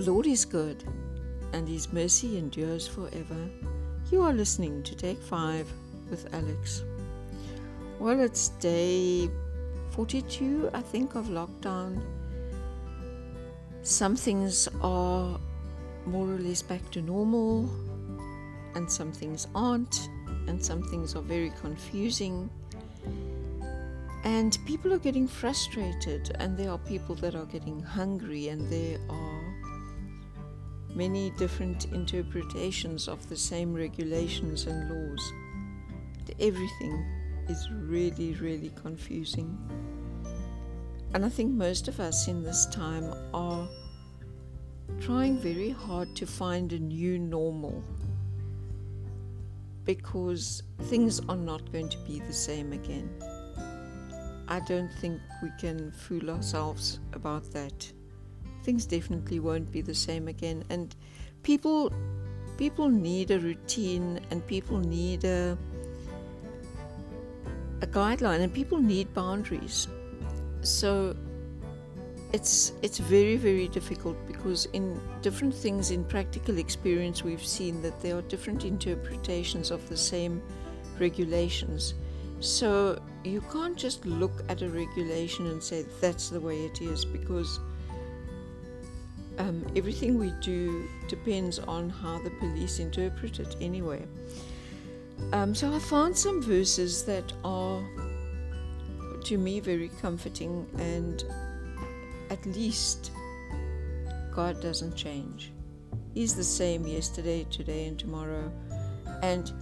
The Lord is good, and His mercy endures forever. You are listening to Take 5 with Alex. Well, it's day 42, I think, of lockdown. Some things are more or less back to normal, and some things aren't, and some things are very confusing. And people are getting frustrated, and there are people that are getting hungry, and there are many different interpretations of the same regulations and laws. Everything is really, really confusing. And I think most of us in this time are trying very hard to find a new normal because things are not going to be the same again. I don't think we can fool ourselves about that. Things definitely won't be the same again and people people need a routine and people need a a guideline and people need boundaries. So it's it's very very difficult because in different things in practical experience we've seen that there are different interpretations of the same regulations so you can't just look at a regulation and say that's the way it is because um, everything we do depends on how the police interpret it anyway um, so i found some verses that are to me very comforting and at least God doesn't change. He's the same yesterday, today, and tomorrow. And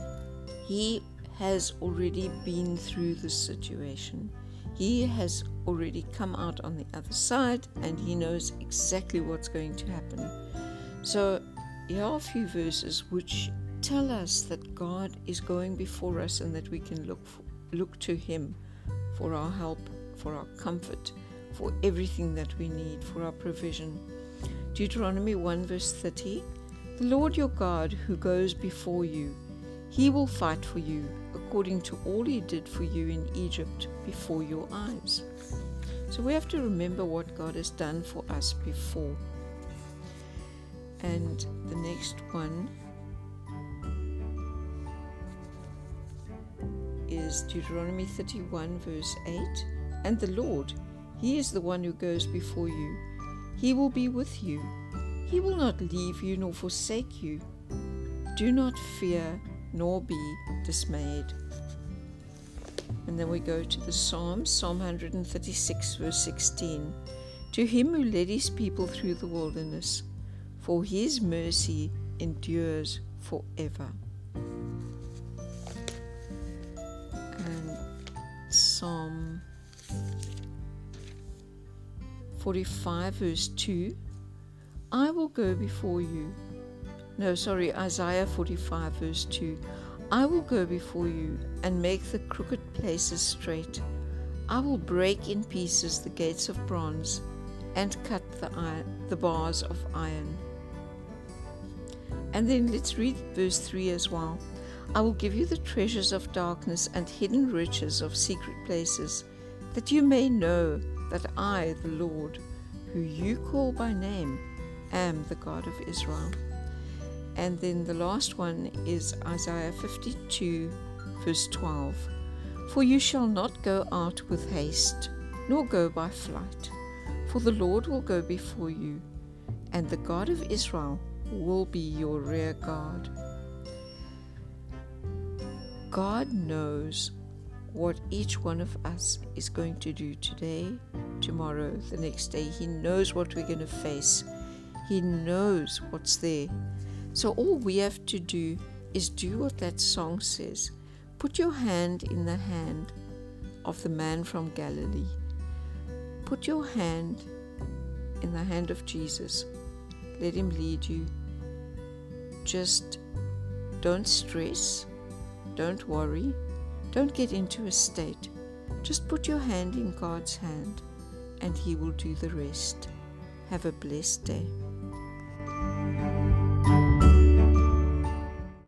He has already been through this situation. He has already come out on the other side and He knows exactly what's going to happen. So, here are a few verses which tell us that God is going before us and that we can look, for, look to Him for our help, for our comfort for everything that we need, for our provision. Deuteronomy 1 verse 30 The Lord your God, who goes before you, he will fight for you according to all he did for you in Egypt before your eyes. So we have to remember what God has done for us before. And the next one is Deuteronomy 31, verse 8. And the Lord, he is the one who goes before you. He will be with you. He will not leave you nor forsake you. Do not fear nor be dismayed. And then we go to the Psalms, Psalm 136, verse 16. To him who led his people through the wilderness, for his mercy endures forever. And Psalm 45, verse 2 I will go before you. No, sorry, Isaiah 45, verse 2 I will go before you and make the crooked places straight. I will break in pieces the gates of bronze and cut the, iron, the bars of iron. And then let's read verse 3 as well. I will give you the treasures of darkness and hidden riches of secret places, that you may know that I, the Lord, who you call by name, am the God of Israel. And then the last one is Isaiah 52, verse 12. For you shall not go out with haste, nor go by flight, for the Lord will go before you, and the God of Israel will be your rear guard. God knows what each one of us is going to do today, tomorrow, the next day. He knows what we're going to face, He knows what's there. So all we have to do is do what that song says put your hand in the hand of the man from Galilee. Put your hand in the hand of Jesus. Let him lead you. Just don't stress, don't worry don't get into a state. Just put your hand in God's hand and He will do the rest. Have a blessed day.